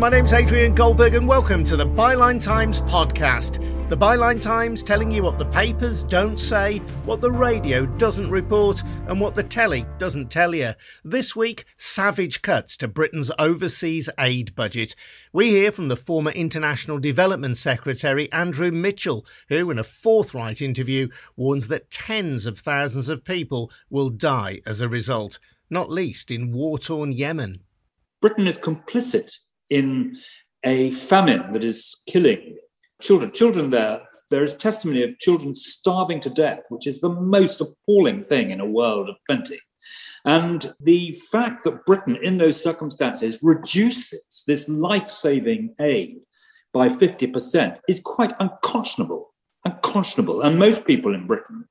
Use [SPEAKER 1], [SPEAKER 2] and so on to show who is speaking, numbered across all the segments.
[SPEAKER 1] my name's Adrian Goldberg, and welcome to the Byline Times podcast. The Byline Times telling you what the papers don't say, what the radio doesn't report, and what the telly doesn't tell you. This week, savage cuts to Britain's overseas aid budget. We hear from the former International Development Secretary Andrew Mitchell, who, in a forthright interview, warns that tens of thousands of people will die as a result, not least in war torn Yemen.
[SPEAKER 2] Britain is complicit in a famine that is killing children. Children there, there is testimony of children starving to death, which is the most appalling thing in a world of plenty. And the fact that Britain, in those circumstances, reduces this life saving aid by 50% is quite unconscionable. Unconscionable. And most people in Britain,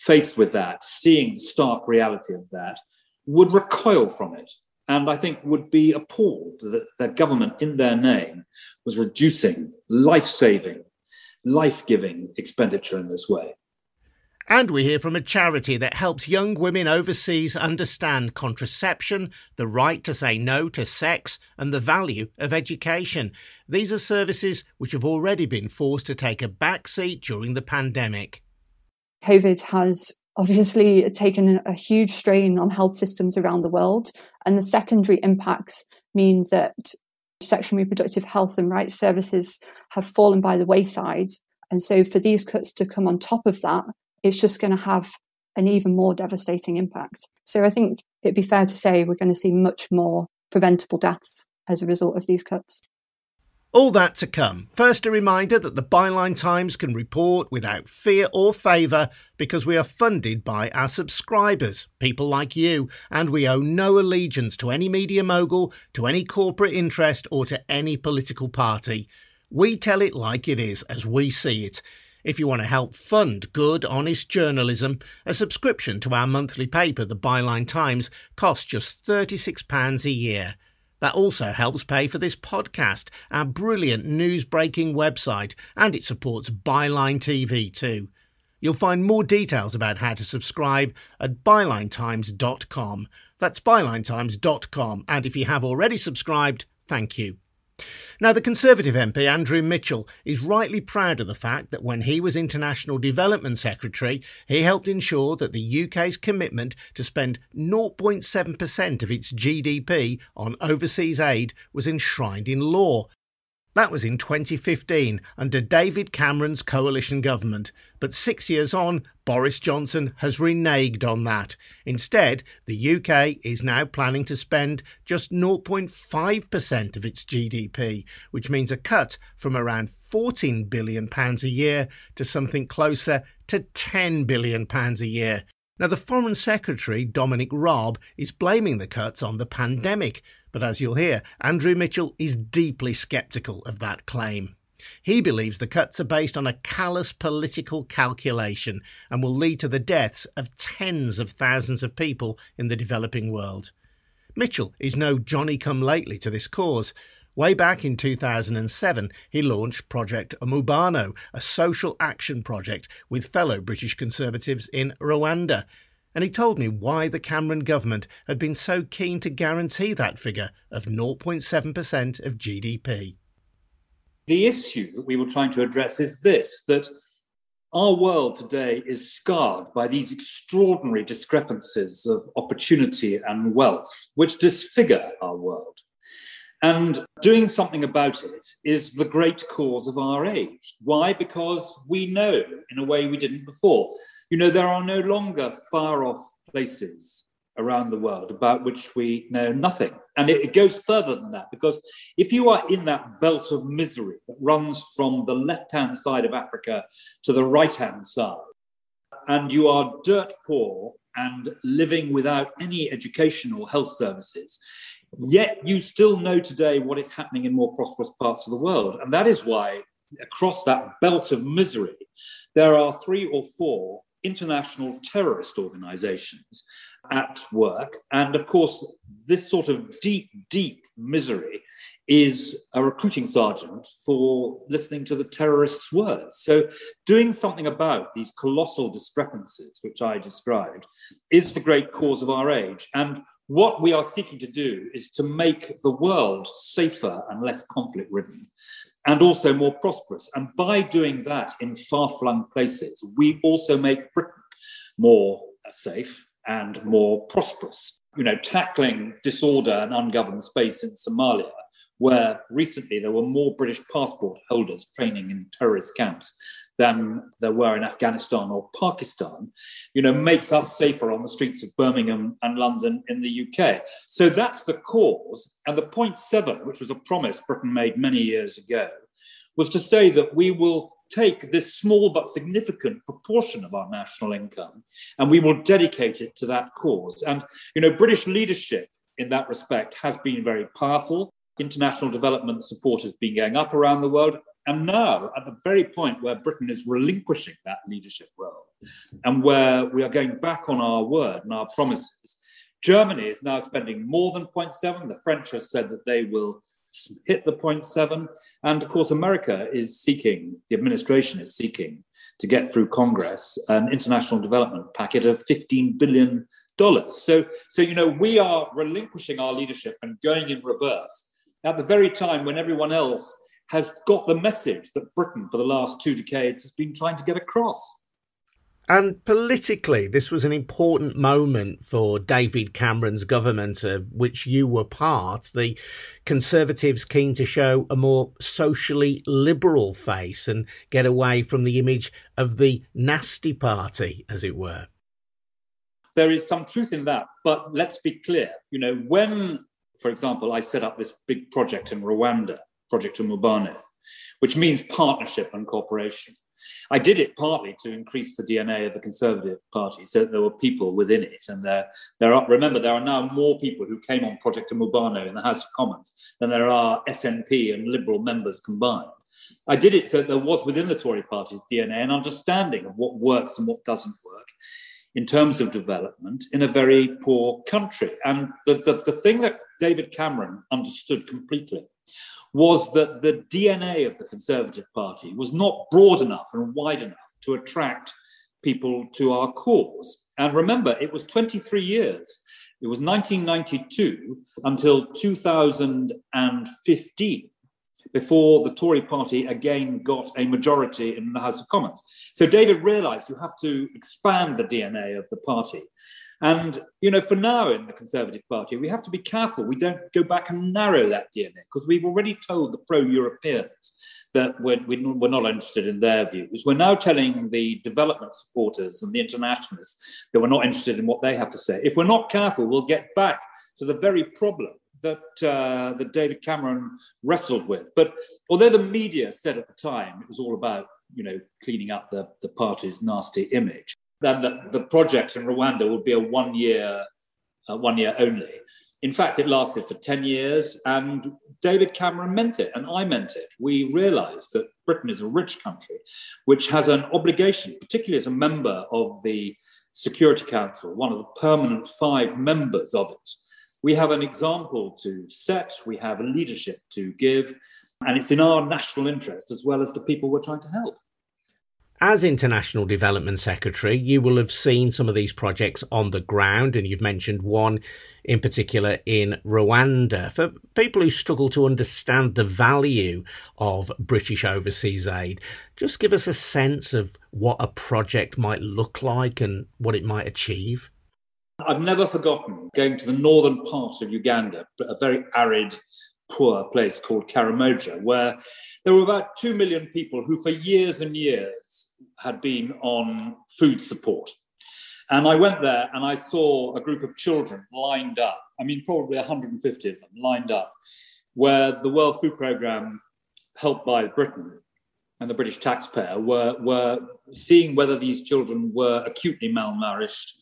[SPEAKER 2] faced with that, seeing the stark reality of that, would recoil from it and I think would be appalled that their government, in their name, was reducing life saving, life giving expenditure in this way.
[SPEAKER 1] And we hear from a charity that helps young women overseas understand contraception, the right to say no to sex, and the value of education. These are services which have already been forced to take a back seat during the pandemic.
[SPEAKER 3] COVID has obviously taken a huge strain on health systems around the world. And the secondary impacts mean that sexual reproductive health and rights services have fallen by the wayside. And so for these cuts to come on top of that, it's just going to have an even more devastating impact. So I think it'd be fair to say we're going to see much more preventable deaths as a result of these cuts.
[SPEAKER 1] All that to come. First, a reminder that the Byline Times can report without fear or favour because we are funded by our subscribers, people like you, and we owe no allegiance to any media mogul, to any corporate interest, or to any political party. We tell it like it is, as we see it. If you want to help fund good, honest journalism, a subscription to our monthly paper, the Byline Times, costs just £36 a year. That also helps pay for this podcast, our brilliant news breaking website, and it supports Byline TV too. You'll find more details about how to subscribe at bylinetimes.com. That's bylinetimes.com, and if you have already subscribed, thank you. Now, the Conservative MP Andrew Mitchell is rightly proud of the fact that when he was International Development Secretary, he helped ensure that the UK's commitment to spend 0.7% of its GDP on overseas aid was enshrined in law. That was in 2015 under David Cameron's coalition government. But six years on, Boris Johnson has reneged on that. Instead, the UK is now planning to spend just 0.5% of its GDP, which means a cut from around £14 billion a year to something closer to £10 billion a year. Now, the Foreign Secretary, Dominic Raab, is blaming the cuts on the pandemic, but as you'll hear, Andrew Mitchell is deeply sceptical of that claim. He believes the cuts are based on a callous political calculation and will lead to the deaths of tens of thousands of people in the developing world. Mitchell is no Johnny come lately to this cause. Way back in 2007, he launched Project Umubano, a social action project with fellow British Conservatives in Rwanda. And he told me why the Cameron government had been so keen to guarantee that figure of 0.7% of GDP.
[SPEAKER 2] The issue that we were trying to address is this that our world today is scarred by these extraordinary discrepancies of opportunity and wealth, which disfigure our world. And doing something about it is the great cause of our age. Why? Because we know in a way we didn't before. You know, there are no longer far off places around the world about which we know nothing. And it, it, goes further than that, because if you are in that belt of misery that runs from the left hand side of Africa to the right hand side, and you are dirt poor and living without any educational health services, Yet you still know today what is happening in more prosperous parts of the world. And that is why, across that belt of misery, there are three or four international terrorist organizations at work. And of course, this sort of deep, deep misery is a recruiting sergeant for listening to the terrorists' words. So, doing something about these colossal discrepancies, which I described, is the great cause of our age. And what we are seeking to do is to make the world safer and less conflict ridden and also more prosperous. And by doing that in far flung places, we also make Britain more safe and more prosperous. You know, tackling disorder and ungoverned space in Somalia, where recently there were more British passport holders training in terrorist camps than there were in Afghanistan or Pakistan, you know, makes us safer on the streets of Birmingham and London in the UK. So that's the cause. And the point seven, which was a promise Britain made many years ago, was to say that we will take this small but significant proportion of our national income and we will dedicate it to that cause. And, you know, British leadership in that respect has been very powerful. International development support has been going up around the world. And now, at the very point where Britain is relinquishing that leadership role and where we are going back on our word and our promises, Germany is now spending more than 0.7. The French have said that they will hit the 0.7. And of course, America is seeking, the administration is seeking to get through Congress an international development packet of $15 billion. So, so, you know, we are relinquishing our leadership and going in reverse at the very time when everyone else has got the message that Britain, for the last two decades, has been trying to get across.
[SPEAKER 1] And politically, this was an important moment for David Cameron's government, of which you were part. The Conservatives keen to show a more socially liberal face and get away from the image of the nasty party, as it were.
[SPEAKER 2] There is some truth in that, but let's be clear. You know, when, for example, I set up this big project in Rwanda, Project Umubano, which means partnership and cooperation. I did it partly to increase the DNA of the Conservative Party, so there were people within it, and there, there are. Remember, there are now more people who came on Project Umubano in the House of Commons than there are SNP and Liberal members combined. I did it so there was within the Tory Party's DNA an understanding of what works and what doesn't work in terms of development in a very poor country. And the, the, the thing that David Cameron understood completely was that the DNA of the Conservative Party was not broad enough and wide enough to attract people to our cause. And remember, it was 23 years. It was 1992 until 2015 before the Tory party again got a majority in the House of Commons. So David realized you have to expand the DNA of the party. And, you know, for now in the Conservative Party, we have to be careful. We don't go back and narrow that DNA because we've already told the pro Europeans that we're, we're not interested in their views. We're now telling the development supporters and the internationalists that we're not interested in what they have to say. If we're not careful, we'll get back to the very problem that uh, that David Cameron wrestled with. But although the media said at the time it was all about you know cleaning up the, the party's nasty image, then the, the project in Rwanda would be a one year, uh, one year only. In fact, it lasted for 10 years, and David Cameron meant it, and I meant it. We realized that Britain is a rich country which has an obligation, particularly as a member of the Security Council, one of the permanent five members of it. We have an example to set, we have a leadership to give, and it's in our national interest as well as the people we're trying to help.
[SPEAKER 1] As International Development Secretary, you will have seen some of these projects on the ground, and you've mentioned one in particular in Rwanda. For people who struggle to understand the value of British overseas aid, just give us a sense of what a project might look like and what it might achieve.
[SPEAKER 2] I've never forgotten going to the northern part of Uganda, a very arid poor place called Karamoja, where there were about 2 million people who, for years and years, had been on food support. And I went there and I saw a group of children lined up, I mean, probably 150 of them lined up, where the World Food Programme, helped by Britain and the British taxpayer, were, were seeing whether these children were acutely malnourished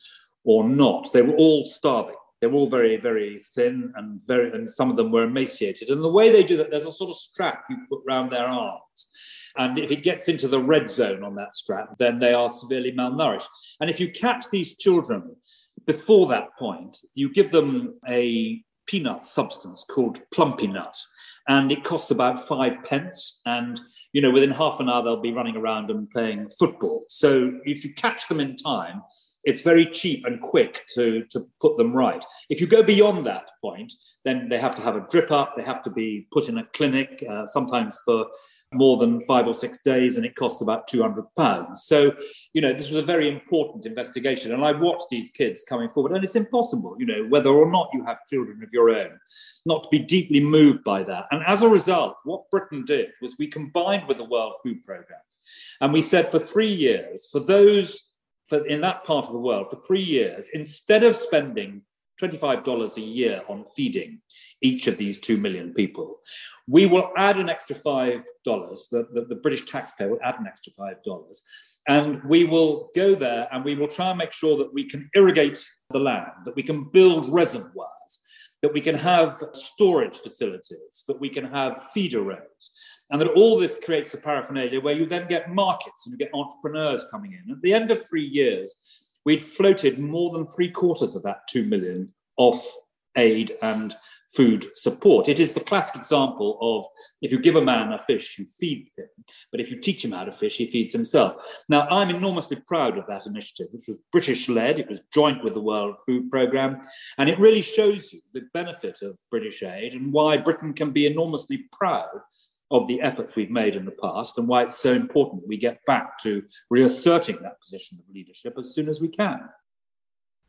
[SPEAKER 2] or not. They were all starving they were all very, very thin and very, and some of them were emaciated. And the way they do that, there's a sort of strap you put around their arms. And if it gets into the red zone on that strap, then they are severely malnourished. And if you catch these children before that point, you give them a peanut substance called Plumpy'Nut. and it costs about five pence. And you know, within half an hour, they'll be running around and playing football. So if you catch them in time, it's very cheap and quick to, to put them right. If you go beyond that point, then they have to have a drip up, they have to be put in a clinic, uh, sometimes for more than five or six days, and it costs about 200 pounds. So, you know, this was a very important investigation. And I watched these kids coming forward, and it's impossible, you know, whether or not you have children of your own, not to be deeply moved by that. And as a result, what Britain did was we combined with the World Food Programme. And we said for three years, for those for in that part of the world for three years, instead of spending $25 a year on feeding each of these 2 million people, we will add an extra $5. The, the, the, British taxpayer will add an extra $5. And we will go there and we will try and make sure that we can irrigate the land, that we can build reservoirs, that we can have storage facilities, that we can have feeder rows, and that all this creates a paraphernalia where you then get markets and you get entrepreneurs coming in. At the end of three years, we'd floated more than three quarters of that 2 million off aid and food support. It is the classic example of if you give a man a fish, you feed him. But if you teach him how to fish, he feeds himself. Now, I'm enormously proud of that initiative, which was British led, it was joint with the World Food Programme, and it really shows you the benefit of British aid and why Britain can be enormously proud of the efforts we've made in the past and why it's so important we get back to reasserting that position of leadership as soon as we can.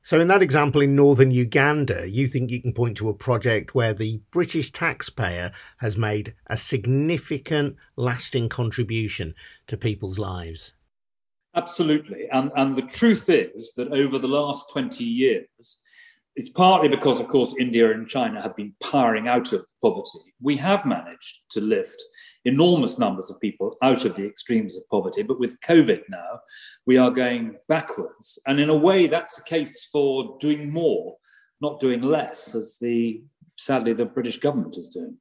[SPEAKER 1] So, in that example in northern Uganda, you think you can point to a project where the British taxpayer has made a significant, lasting contribution to people's lives?
[SPEAKER 2] Absolutely. And, and the truth is that over the last 20 years, it's partly because, of course, India and China have been powering out of poverty. We have managed to lift enormous numbers of people out of the extremes of poverty, but with COVID now, we are going backwards. And in a way, that's a case for doing more, not doing less, as the sadly the British government is doing.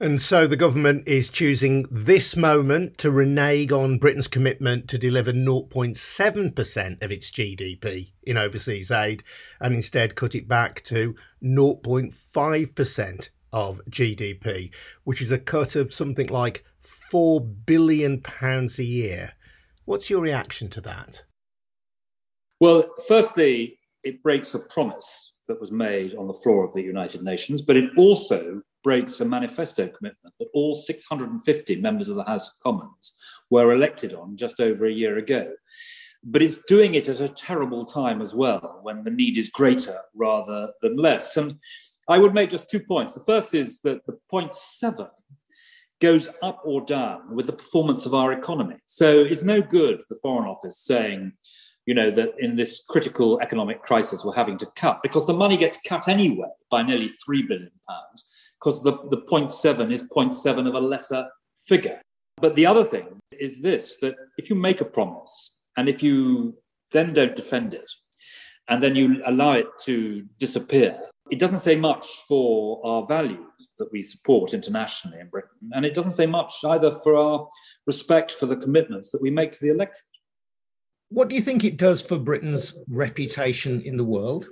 [SPEAKER 1] And so the government is choosing this moment to renege on Britain's commitment to deliver 0.7% of its GDP in overseas aid and instead cut it back to 0.5% of GDP, which is a cut of something like £4 billion a year. What's your reaction to that?
[SPEAKER 2] Well, firstly, it breaks a promise that was made on the floor of the United Nations, but it also breaks a manifesto commitment that all 650 members of the House of Commons were elected on just over a year ago. But it's doing it at a terrible time as well, when the need is greater rather than less. And I would make just two points. The first is that the point seven goes up or down with the performance of our economy. So it's no good the Foreign Office saying, you know, that in this critical economic crisis we're having to cut because the money gets cut anyway by nearly three billion pounds because the, the 0.7 is 0.7 of a lesser figure. But the other thing is this that if you make a promise and if you then don't defend it and then you allow it to disappear, it doesn't say much for our values that we support internationally in Britain. And it doesn't say much either for our respect for the commitments that we make to the electorate.
[SPEAKER 1] What do you think it does for Britain's reputation in the world?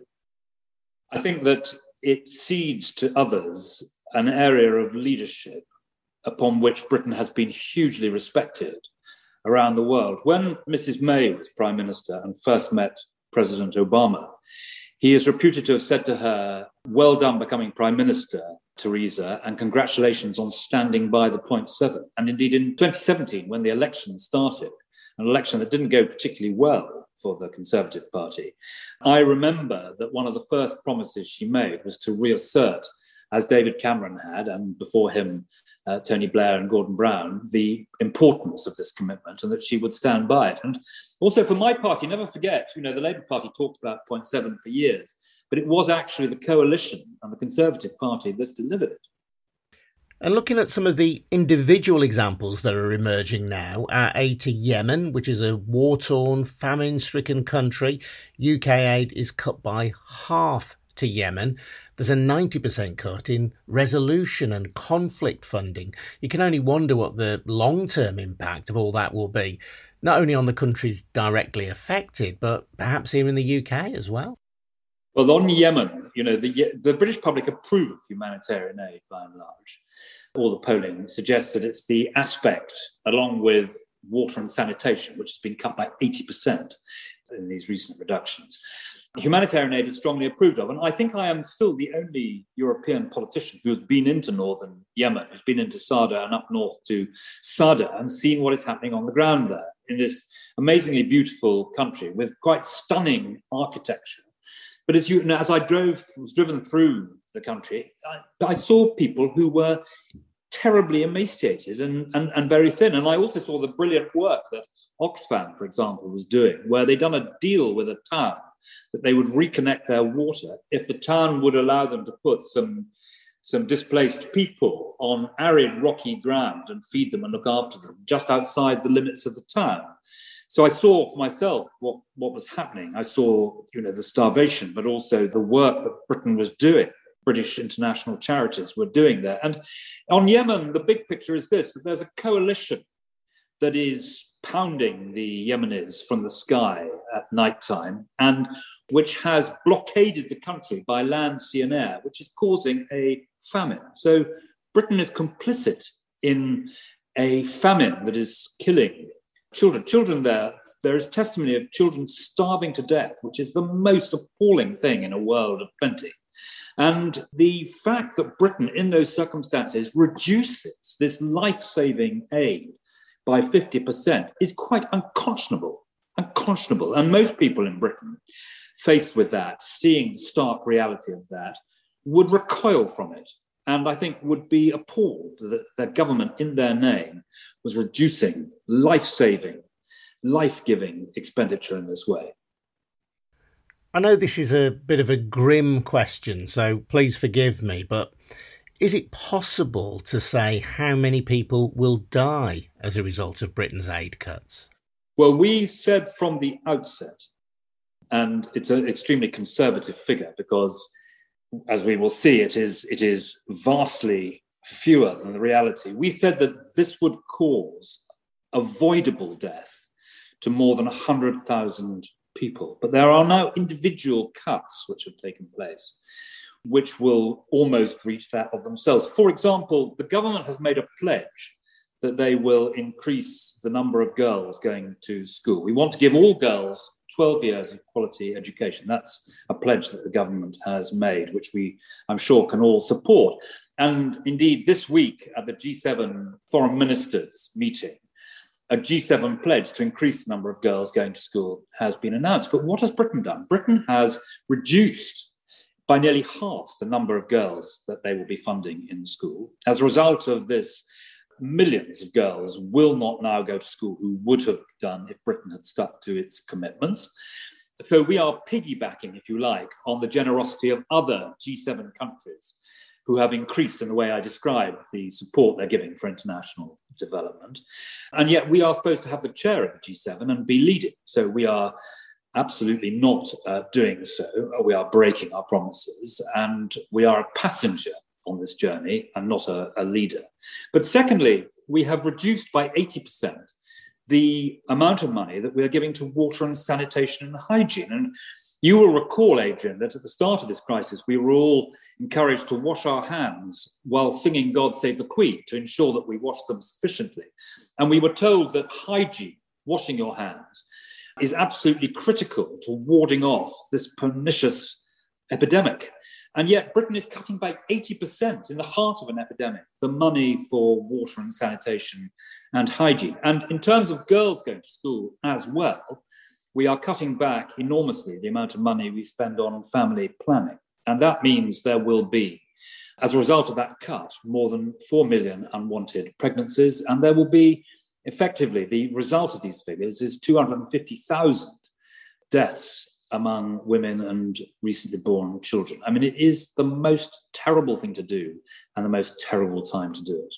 [SPEAKER 2] I think that it cedes to others an area of leadership upon which Britain has been hugely respected around the world. When Mrs. May was Prime Minister and first met President Obama, he is reputed to have said to her, Well done becoming Prime Minister, Theresa, and congratulations on standing by the point seven. And indeed, in 2017, when the election started, an election that didn't go particularly well for the Conservative Party, I remember that one of the first promises she made was to reassert as David Cameron had, and before him, uh, Tony Blair and Gordon Brown, the importance of this commitment and that she would stand by it. And also for my party, never forget, you know, the Labour Party talked about point seven for years, but it was actually the coalition and the Conservative Party that delivered it.
[SPEAKER 1] And looking at some of the individual examples that are emerging now, our aid to Yemen, which is a war torn, famine stricken country, UK aid is cut by half to Yemen. There's a 90% cut in resolution and conflict funding. You can only wonder what the long term impact of all that will be, not only on the countries directly affected, but perhaps here in the UK as well.
[SPEAKER 2] Well, on Yemen, you know, the, the British public approve of humanitarian aid by and large. All the polling suggests that it's the aspect, along with water and sanitation, which has been cut by 80% in these recent reductions. Humanitarian aid is strongly approved of. And I think I am still the only European politician who's been into northern Yemen, who's been into Sada and up north to Sada and seen what is happening on the ground there in this amazingly beautiful country with quite stunning architecture. But as you, as I drove, was driven through the country, I, I saw people who were terribly emaciated and, and, and very thin. And I also saw the brilliant work that Oxfam, for example, was doing, where they'd done a deal with a town that they would reconnect their water if the town would allow them to put some, some displaced people on arid, rocky ground and feed them and look after them just outside the limits of the town. So I saw for myself what, what was happening. I saw, you know, the starvation, but also the work that Britain was doing British international charities were doing there. And on Yemen, the big picture is this that there's a coalition that is pounding the Yemenis from the sky at night time and which has blockaded the country by land, sea, and air, which is causing a famine. So Britain is complicit in a famine that is killing children. Children there, there is testimony of children starving to death, which is the most appalling thing in a world of plenty. And the fact that Britain, in those circumstances, reduces this life saving aid by 50% is quite unconscionable. Unconscionable. And most people in Britain, faced with that, seeing the stark reality of that, would recoil from it. And I think would be appalled that the government, in their name, was reducing life saving, life giving expenditure in this way.
[SPEAKER 1] I know this is a bit of a grim question, so please forgive me, but is it possible to say how many people will die as a result of Britain's aid cuts?
[SPEAKER 2] Well, we said from the outset, and it's an extremely conservative figure because, as we will see, it is, it is vastly fewer than the reality. We said that this would cause avoidable death to more than 100,000 people. But there are now individual cuts which have taken place, which will almost reach that of themselves. For example, the government has made a pledge that they will increase the number of girls going to school. We want to give all girls 12 years of quality education. That's a pledge that the government has made, which we, I'm sure, can all support. And indeed, this week at the G7 foreign ministers meeting, a G7 pledge to increase the number of girls going to school has been announced. But what has Britain done? Britain has reduced by nearly half the number of girls that they will be funding in school. As a result of this, millions of girls will not now go to school who would have done if Britain had stuck to its commitments. So we are piggybacking, if you like, on the generosity of other G7 countries who have increased in the way I described the support they're giving for international development. And yet we are supposed to have the chair of the G7 and be leading. So we are absolutely not uh, doing so. We are breaking our promises and we are a passenger on this journey and not a, a leader. But secondly, we have reduced by 80% the amount of money that we are giving to water and sanitation and hygiene. And you will recall, Adrian, that at the start of this crisis, we were all encouraged to wash our hands while singing God Save the Queen to ensure that we washed them sufficiently. And we were told that hygiene, washing your hands, is absolutely critical to warding off this pernicious epidemic. And yet, Britain is cutting by 80% in the heart of an epidemic the money for water and sanitation and hygiene. And in terms of girls going to school as well, we are cutting back enormously the amount of money we spend on family planning. And that means there will be, as a result of that cut, more than 4 million unwanted pregnancies. And there will be, effectively, the result of these figures is 250,000 deaths among women and recently born children. I mean, it is the most terrible thing to do and the most terrible time to do it.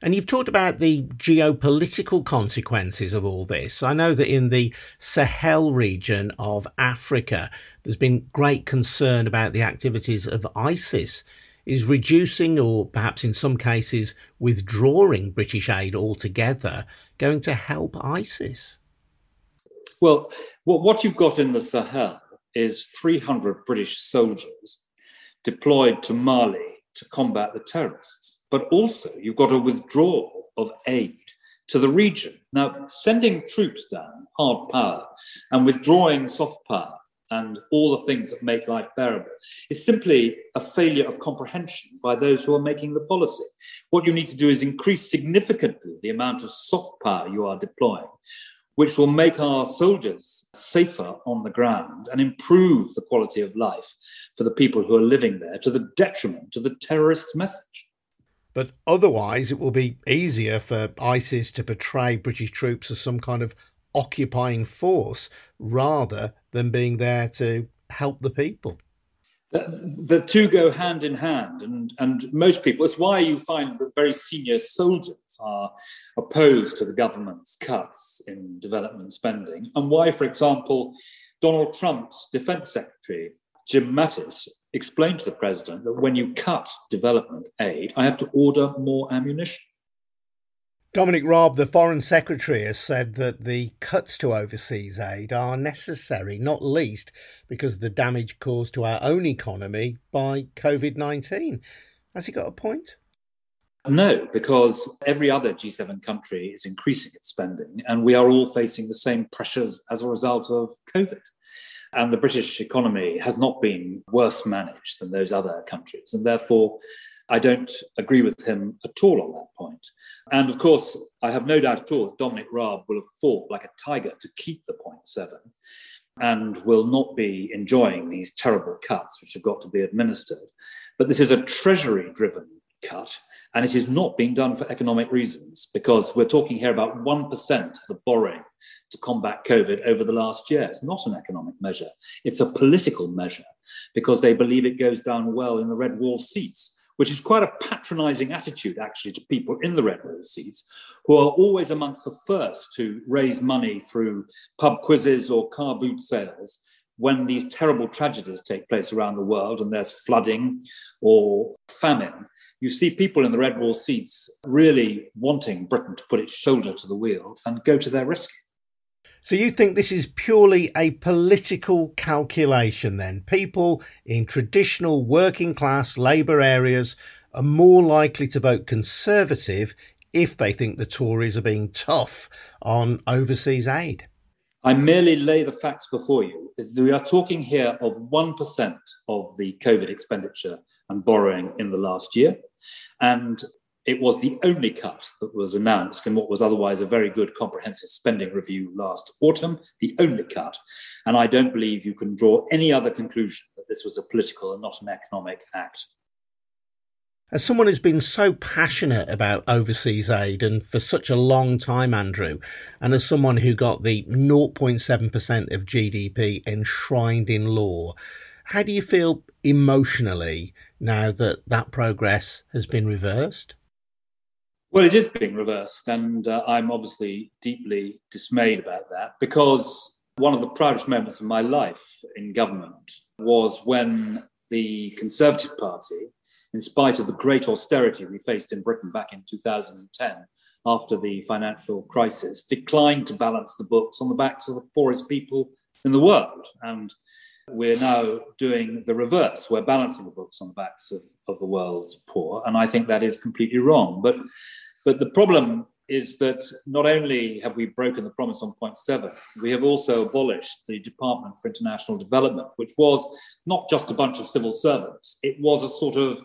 [SPEAKER 1] And you've talked about the geopolitical consequences of all this. I know that in the Sahel region of Africa, there's been great concern about the activities of ISIS. Is reducing, or perhaps in some cases withdrawing British aid altogether, going to help ISIS?
[SPEAKER 2] Well, what you've got in the Sahel is 300 British soldiers deployed to Mali to combat the terrorists. But also, you've got a withdrawal of aid to the region. Now, sending troops down, hard power, and withdrawing soft power and all the things that make life bearable is simply a failure of comprehension by those who are making the policy. What you need to do is increase significantly the amount of soft power you are deploying, which will make our soldiers safer on the ground and improve the quality of life for the people who are living there to the detriment of the terrorists' message.
[SPEAKER 1] But otherwise, it will be easier for ISIS to portray British troops as some kind of occupying force rather than being there to help the people.
[SPEAKER 2] The, two go hand in hand, and, and most people, it's why you find that very senior soldiers are opposed to the government's cuts in development spending, and why, for example, Donald Trump's defense secretary, Jim Mattis, explained to the president that when you cut development aid, I have to order more ammunition.
[SPEAKER 1] Dominic Raab, the Foreign Secretary, has said that the cuts to overseas aid are necessary, not least because of the damage caused to our own economy by COVID 19. Has he got a point?
[SPEAKER 2] No, because every other G7 country is increasing its spending, and we are all facing the same pressures as a result of COVID. And the British economy has not been worse managed than those other countries. And therefore, I don't agree with him at all on that point. And of course, I have no doubt at all that Dominic Raab will have fought like a tiger to keep the point seven and will not be enjoying these terrible cuts which have got to be administered. But this is a treasury driven cut, and it is not being done for economic reasons because we're talking here about 1% of the borrowing to combat COVID over the last year. It's not an economic measure, it's a political measure because they believe it goes down well in the red wall seats which is quite a patronizing attitude, actually, to people in the Red Wall seats who are always amongst the first to raise money through pub quizzes or car boot sales when these terrible tragedies take place around the world and there's flooding or famine. You see people in the Red Wall seats really wanting Britain to put its shoulder to the wheel and go to their rescue.
[SPEAKER 1] So you think this is purely a political calculation then? People in traditional working class Labour areas are more likely to vote Conservative if they think the Tories are being tough on overseas aid.
[SPEAKER 2] I merely lay the facts before you. We are talking here of 1% of the COVID expenditure and borrowing in the last year. And it was the only cut that was announced in what was otherwise a very good comprehensive spending review last autumn, the only cut. And I don't believe you can draw any other conclusion that this was a political and not an economic act.
[SPEAKER 1] As someone who's been so passionate about overseas aid and for such a long time, Andrew, and as someone who got the 0.7% of GDP enshrined in law, how do you feel emotionally now that that progress has been reversed?
[SPEAKER 2] Well, it is being reversed, and uh, I'm obviously deeply dismayed about that because one of the proudest moments of my life in government was when the Conservative Party, in spite of the great austerity we faced in Britain back in 2010 after the financial crisis, declined to balance the books on the backs of the poorest people in the world. And we're now doing the reverse. We're balancing the books on the backs of, of the world's poor. And I think that is completely wrong. But, but the problem is that not only have we broken the promise on point seven, we have also abolished the Department for International Development, which was not just a bunch of civil servants, it was a sort of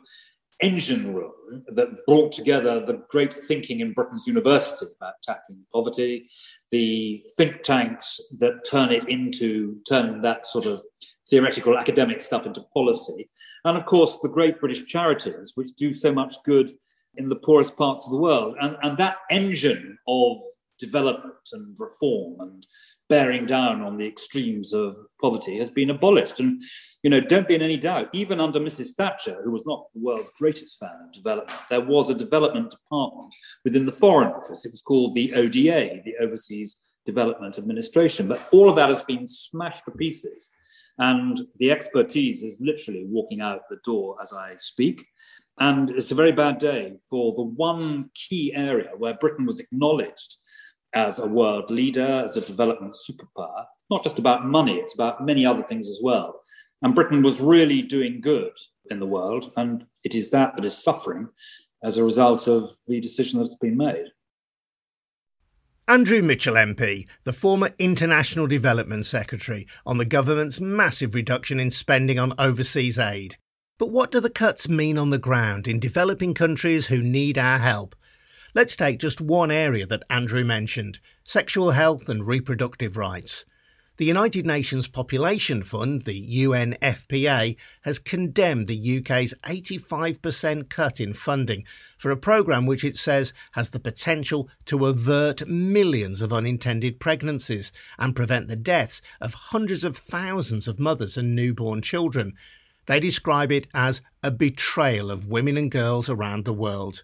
[SPEAKER 2] engine room that brought together the great thinking in Britain's university about tackling poverty, the think tanks that turn it into, turn that sort of theoretical academic stuff into policy. And of course, the great British charities, which do so much good in the poorest parts of the world. And, and that engine of development and reform and bearing down on the extremes of poverty has been abolished. And, you know, don't be in any doubt, even under Mrs. Thatcher, who was not the world's greatest fan of development, there was a development department within the Foreign Office. It was called the ODA, the Overseas Development Administration. But all of that has been smashed to pieces and the expertise is literally walking out the door as I speak. And it's a very bad day for the one key area where Britain was acknowledged as a world leader, as a development superpower, not just about money, it's about many other things as well. And Britain was really doing good in the world, and it is that that is suffering as a result of the decision that's been made.
[SPEAKER 1] Andrew Mitchell MP, the former International Development Secretary, on the government's massive reduction in spending on overseas aid. But what do the cuts mean on the ground in developing countries who need our help? Let's take just one area that Andrew mentioned sexual health and reproductive rights. The United Nations Population Fund, the UNFPA, has condemned the UK's 85% cut in funding for a programme which it says has the potential to avert millions of unintended pregnancies and prevent the deaths of hundreds of thousands of mothers and newborn children. They describe it as a betrayal of women and girls around the world.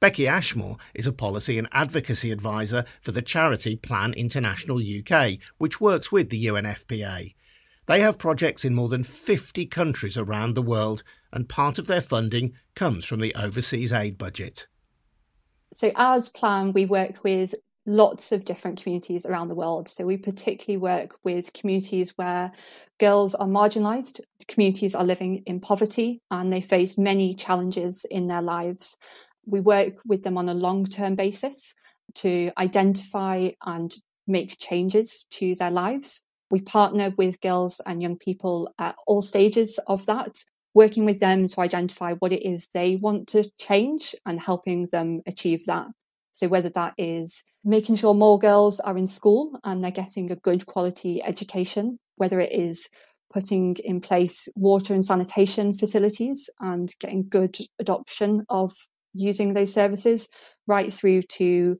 [SPEAKER 1] Becky Ashmore is a policy and advocacy advisor for the charity Plan International UK, which works with the UNFPA. They have projects in more than 50 countries around the world, and part of their funding comes from the overseas aid budget.
[SPEAKER 3] So, as Plan, we work with lots of different communities around the world. So, we particularly work with communities where girls are marginalised, communities are living in poverty, and they face many challenges in their lives we work with them on a long term basis to identify and make changes to their lives. We partner with girls and young people at all stages of that, working with them to identify what it is they want to change and helping them achieve that. So, whether that is making sure more girls are in school and they're getting a good quality education, whether it is putting in place water and sanitation facilities and getting good adoption of using those services, right through to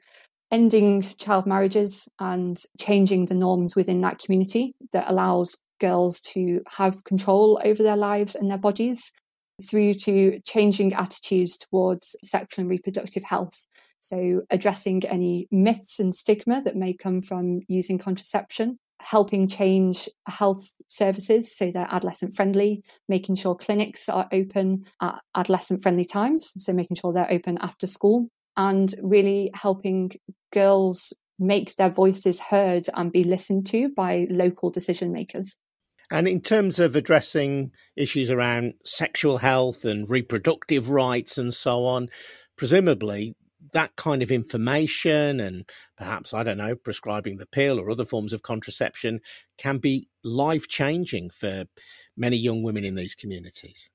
[SPEAKER 3] ending child marriages and changing the norms within that community that allows girls to have control over their lives and their bodies, through to changing attitudes towards sexual and reproductive health. So, addressing any myths and stigma that may come from using contraception, helping change health services so they're adolescent friendly, making sure clinics are open at adolescent friendly times, so making sure they're open after school, and really helping girls make their voices heard and be listened to by local decision makers.
[SPEAKER 1] And in terms of addressing issues around sexual health and reproductive rights and so on, presumably that kind of information and perhaps, I don't know, prescribing the pill or other forms of contraception can be life changing for many young women in these communities.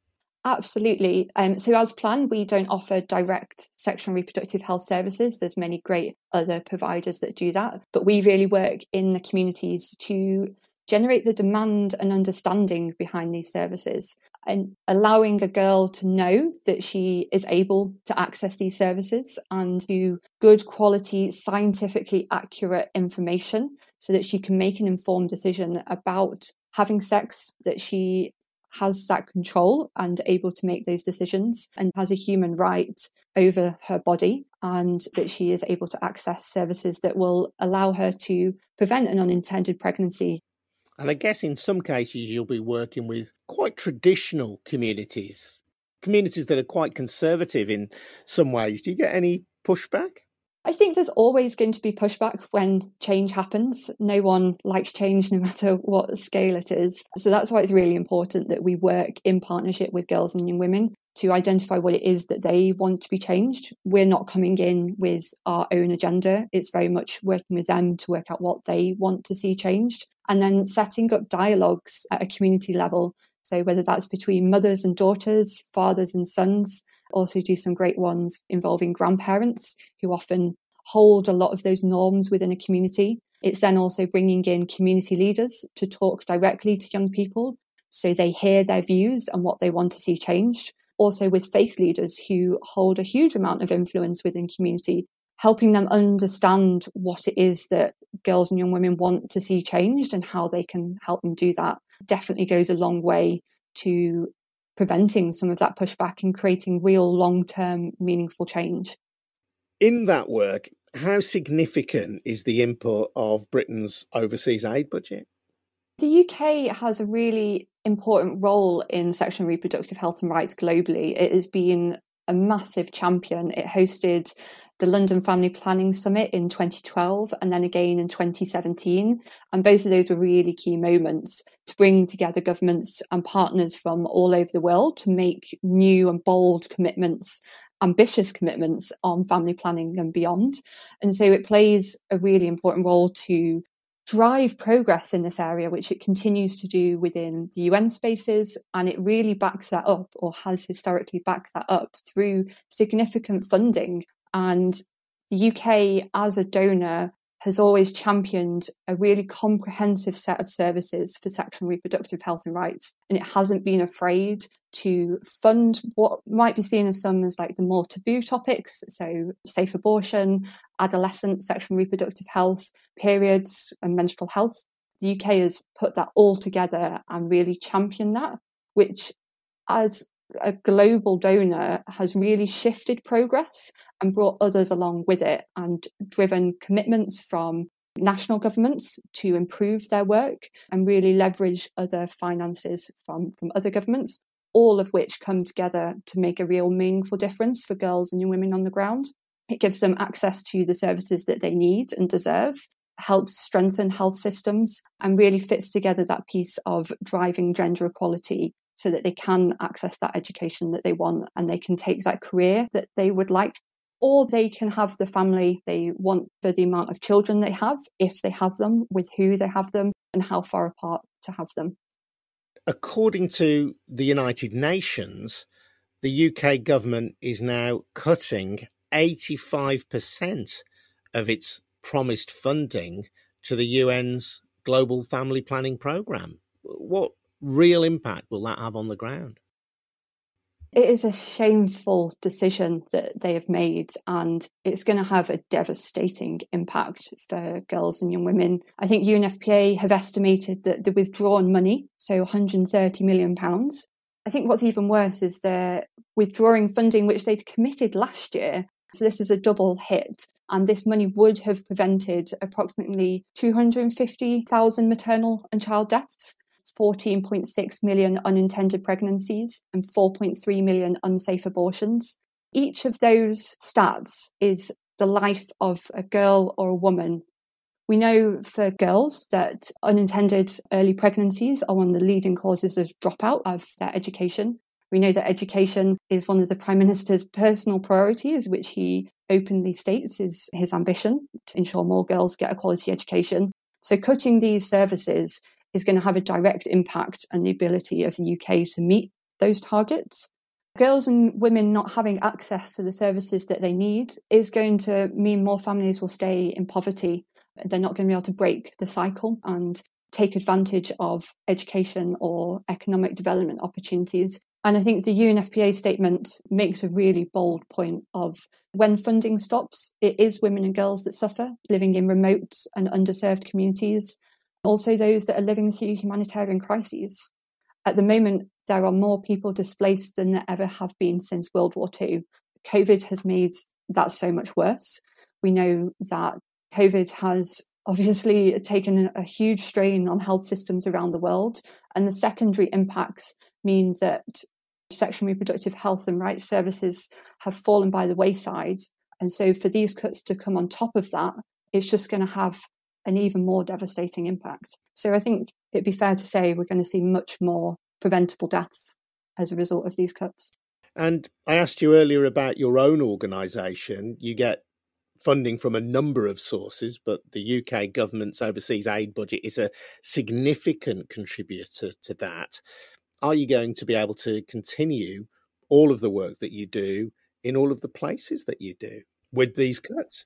[SPEAKER 3] Absolutely. Um, so, as planned, we don't offer direct sexual and reproductive health services. There's many great other providers that do that, but we really work in the communities to generate the demand and understanding behind these services and allowing a girl to know that she is able to access these services and do good quality, scientifically accurate information so that she can make an informed decision about having sex, that she has that control and able to make those decisions and has a human right over her body and that she is able to access services that will allow her to prevent an unintended pregnancy
[SPEAKER 1] and I guess in some cases, you'll be working with quite traditional communities, communities that are quite conservative in some ways. Do you get any pushback?
[SPEAKER 3] I think there's always going to be pushback when change happens. No one likes change, no matter what scale it is. So that's why it's really important that we work in partnership with girls and young women to identify what it is that they want to be changed. We're not coming in with our own agenda. It's very much working with them to work out what they want to see changed and then setting up dialogues at a community level. So whether that's between mothers and daughters, fathers and sons, also do some great ones involving grandparents who often hold a lot of those norms within a community. It's then also bringing in community leaders to talk directly to young people so they hear their views and what they want to see changed also with faith leaders who hold a huge amount of influence within community, helping them understand what it is that girls and young women want to see changed and how they can help them do that definitely goes a long way to preventing some of that pushback and creating real long term meaningful change.
[SPEAKER 1] In that work, how significant is the input of Britain's overseas aid budget?
[SPEAKER 3] The UK has a really important role in sexual and reproductive health and rights globally. It has been a massive champion. It hosted the London Family Planning Summit in 2012 and then again in 2017. And both of those were really key moments to bring together governments and partners from all over the world to make new and bold commitments, ambitious commitments on family planning and beyond. And so it plays a really important role to drive progress in this area, which it continues to do within the UN spaces. And it really backs that up, or has historically backed that up through significant funding. And the UK, as a donor, has always championed a really comprehensive set of services for sexual and reproductive health and rights. And it hasn't been afraid to fund what might be seen as some as like the more taboo topics. So safe abortion, adolescent sexual and reproductive health, periods and menstrual health. The UK has put that all together and really championed that, which as a global donor has really shifted progress and brought others along with it and driven commitments from national governments to improve their work and really leverage other finances from, from other governments, all of which come together to make a real meaningful difference for girls and young women on the ground. It gives them access to the services that they need and deserve, helps strengthen health systems, and really fits together that piece of driving gender equality so that they can access that education that they want and they can take that career that they would like. Or they can have the family they want for the amount of children they have if they have them with who they have them and how far apart to have them.
[SPEAKER 1] According to the united nations the uk government is now cutting 85% of its promised funding to the un's global family planning program what real impact will that have on the ground?
[SPEAKER 3] It is a shameful decision that they have made, and it's going to have a devastating impact for girls and young women. I think UNFPA have estimated that the withdrawn money, so 130 million pounds. I think what's even worse is they're withdrawing funding which they'd committed last year. So this is a double hit. And this money would have prevented approximately 250,000 maternal and child deaths. 14.6 million unintended pregnancies and 4.3 million unsafe abortions. Each of those stats is the life of a girl or a woman. We know for girls that unintended early pregnancies are one of the leading causes of dropout of their education. We know that education is one of the Prime Minister's personal priorities, which he openly states is his ambition to ensure more girls get a quality education. So, cutting these services is going to have a direct impact on the ability of the UK to meet those targets. Girls and women not having access to the services that they need is going to mean more families will stay in poverty. They're not going to be able to break the cycle and take advantage of education or economic development opportunities. And I think the UNFPA statement makes a really bold point of when funding stops, it is women and girls that suffer living in remote and underserved communities also those that are living through humanitarian crises. At the moment, there are more people displaced than there ever have been since World War II. COVID has made that so much worse. We know that COVID has obviously taken a huge strain on health systems around the world, and the secondary impacts mean that sexual reproductive health and rights services have fallen by the wayside. And so, for these cuts to come on top of that, it's just going to have an even more devastating impact. So I think it'd be fair to say we're going to see much more preventable deaths as a result of these cuts.
[SPEAKER 1] And I asked you earlier about your own organisation. You get funding from a number of sources, but the UK government's overseas aid budget is a significant contributor to that. Are you going to be able to continue all of the work that you do in all of the places that you do with these cuts?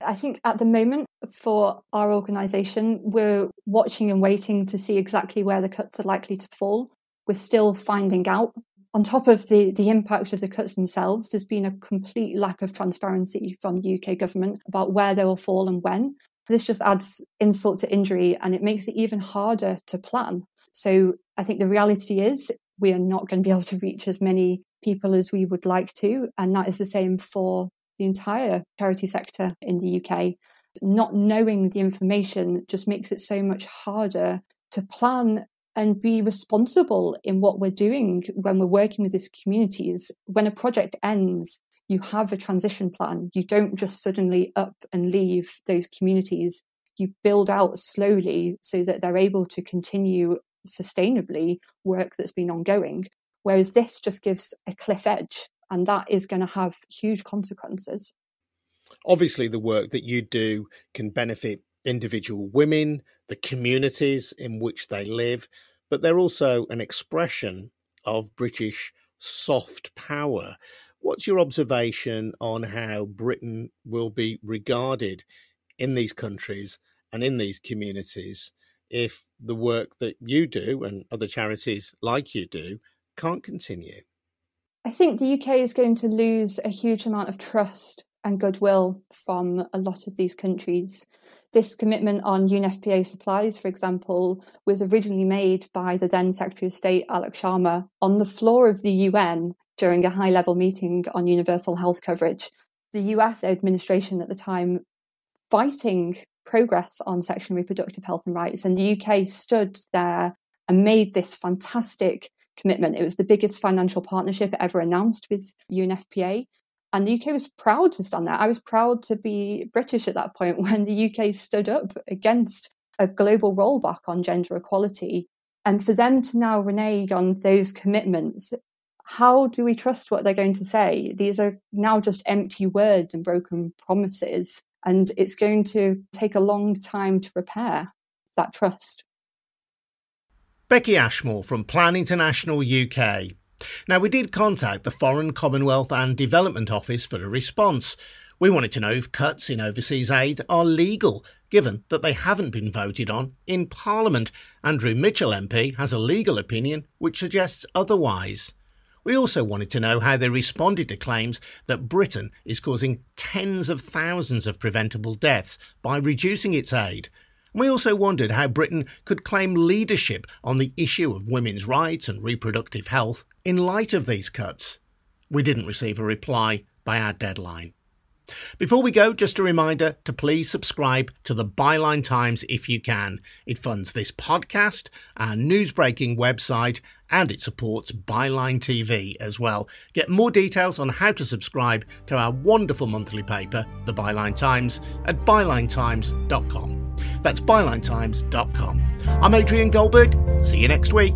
[SPEAKER 3] I think at the moment for our organisation, we're watching and waiting to see exactly where the cuts are likely to fall. We're still finding out. On top of the, the impact of the cuts themselves, there's been a complete lack of transparency from the UK government about where they will fall and when. This just adds insult to injury and it makes it even harder to plan. So I think the reality is we are not going to be able to reach as many people as we would like to. And that is the same for the entire charity sector in the UK. Not knowing the information just makes it so much harder to plan and be responsible in what we're doing when we're working with these communities. When a project ends, you have a transition plan. You don't just suddenly up and leave those communities. You build out slowly so that they're able to continue sustainably work that's been ongoing. Whereas this just gives a cliff edge, and that is going to have huge consequences.
[SPEAKER 1] Obviously, the work that you do can benefit individual women, the communities in which they live, but they're also an expression of British soft power. What's your observation on how Britain will be regarded in these countries and in these communities if the work that you do and other charities like you do can't continue?
[SPEAKER 3] I think the UK is going to lose a huge amount of trust and goodwill from a lot of these countries. This commitment on UNFPA supplies, for example, was originally made by the then Secretary of State, Alok Sharma, on the floor of the UN during a high level meeting on universal health coverage. The US administration at the time fighting progress on sexual and reproductive health and rights, and the UK stood there and made this fantastic commitment. It was the biggest financial partnership ever announced with UNFPA. And the UK was proud to stand there. I was proud to be British at that point when the UK stood up against a global rollback on gender equality. And for them to now renege on those commitments how do we trust what they're going to say? These are now just empty words and broken promises. And it's going to take a long time to repair that trust.
[SPEAKER 1] Becky Ashmore from Plan International UK. Now, we did contact the Foreign, Commonwealth and Development Office for a response. We wanted to know if cuts in overseas aid are legal, given that they haven't been voted on in Parliament. Andrew Mitchell MP has a legal opinion which suggests otherwise. We also wanted to know how they responded to claims that Britain is causing tens of thousands of preventable deaths by reducing its aid. We also wondered how Britain could claim leadership on the issue of women's rights and reproductive health in light of these cuts. We didn't receive a reply by our deadline. Before we go, just a reminder to please subscribe to the Byline Times if you can. It funds this podcast, our news breaking website, and it supports Byline TV as well. Get more details on how to subscribe to our wonderful monthly paper, The Byline Times, at bylinetimes.com. That's bylinetimes.com. I'm Adrian Goldberg. See you next week.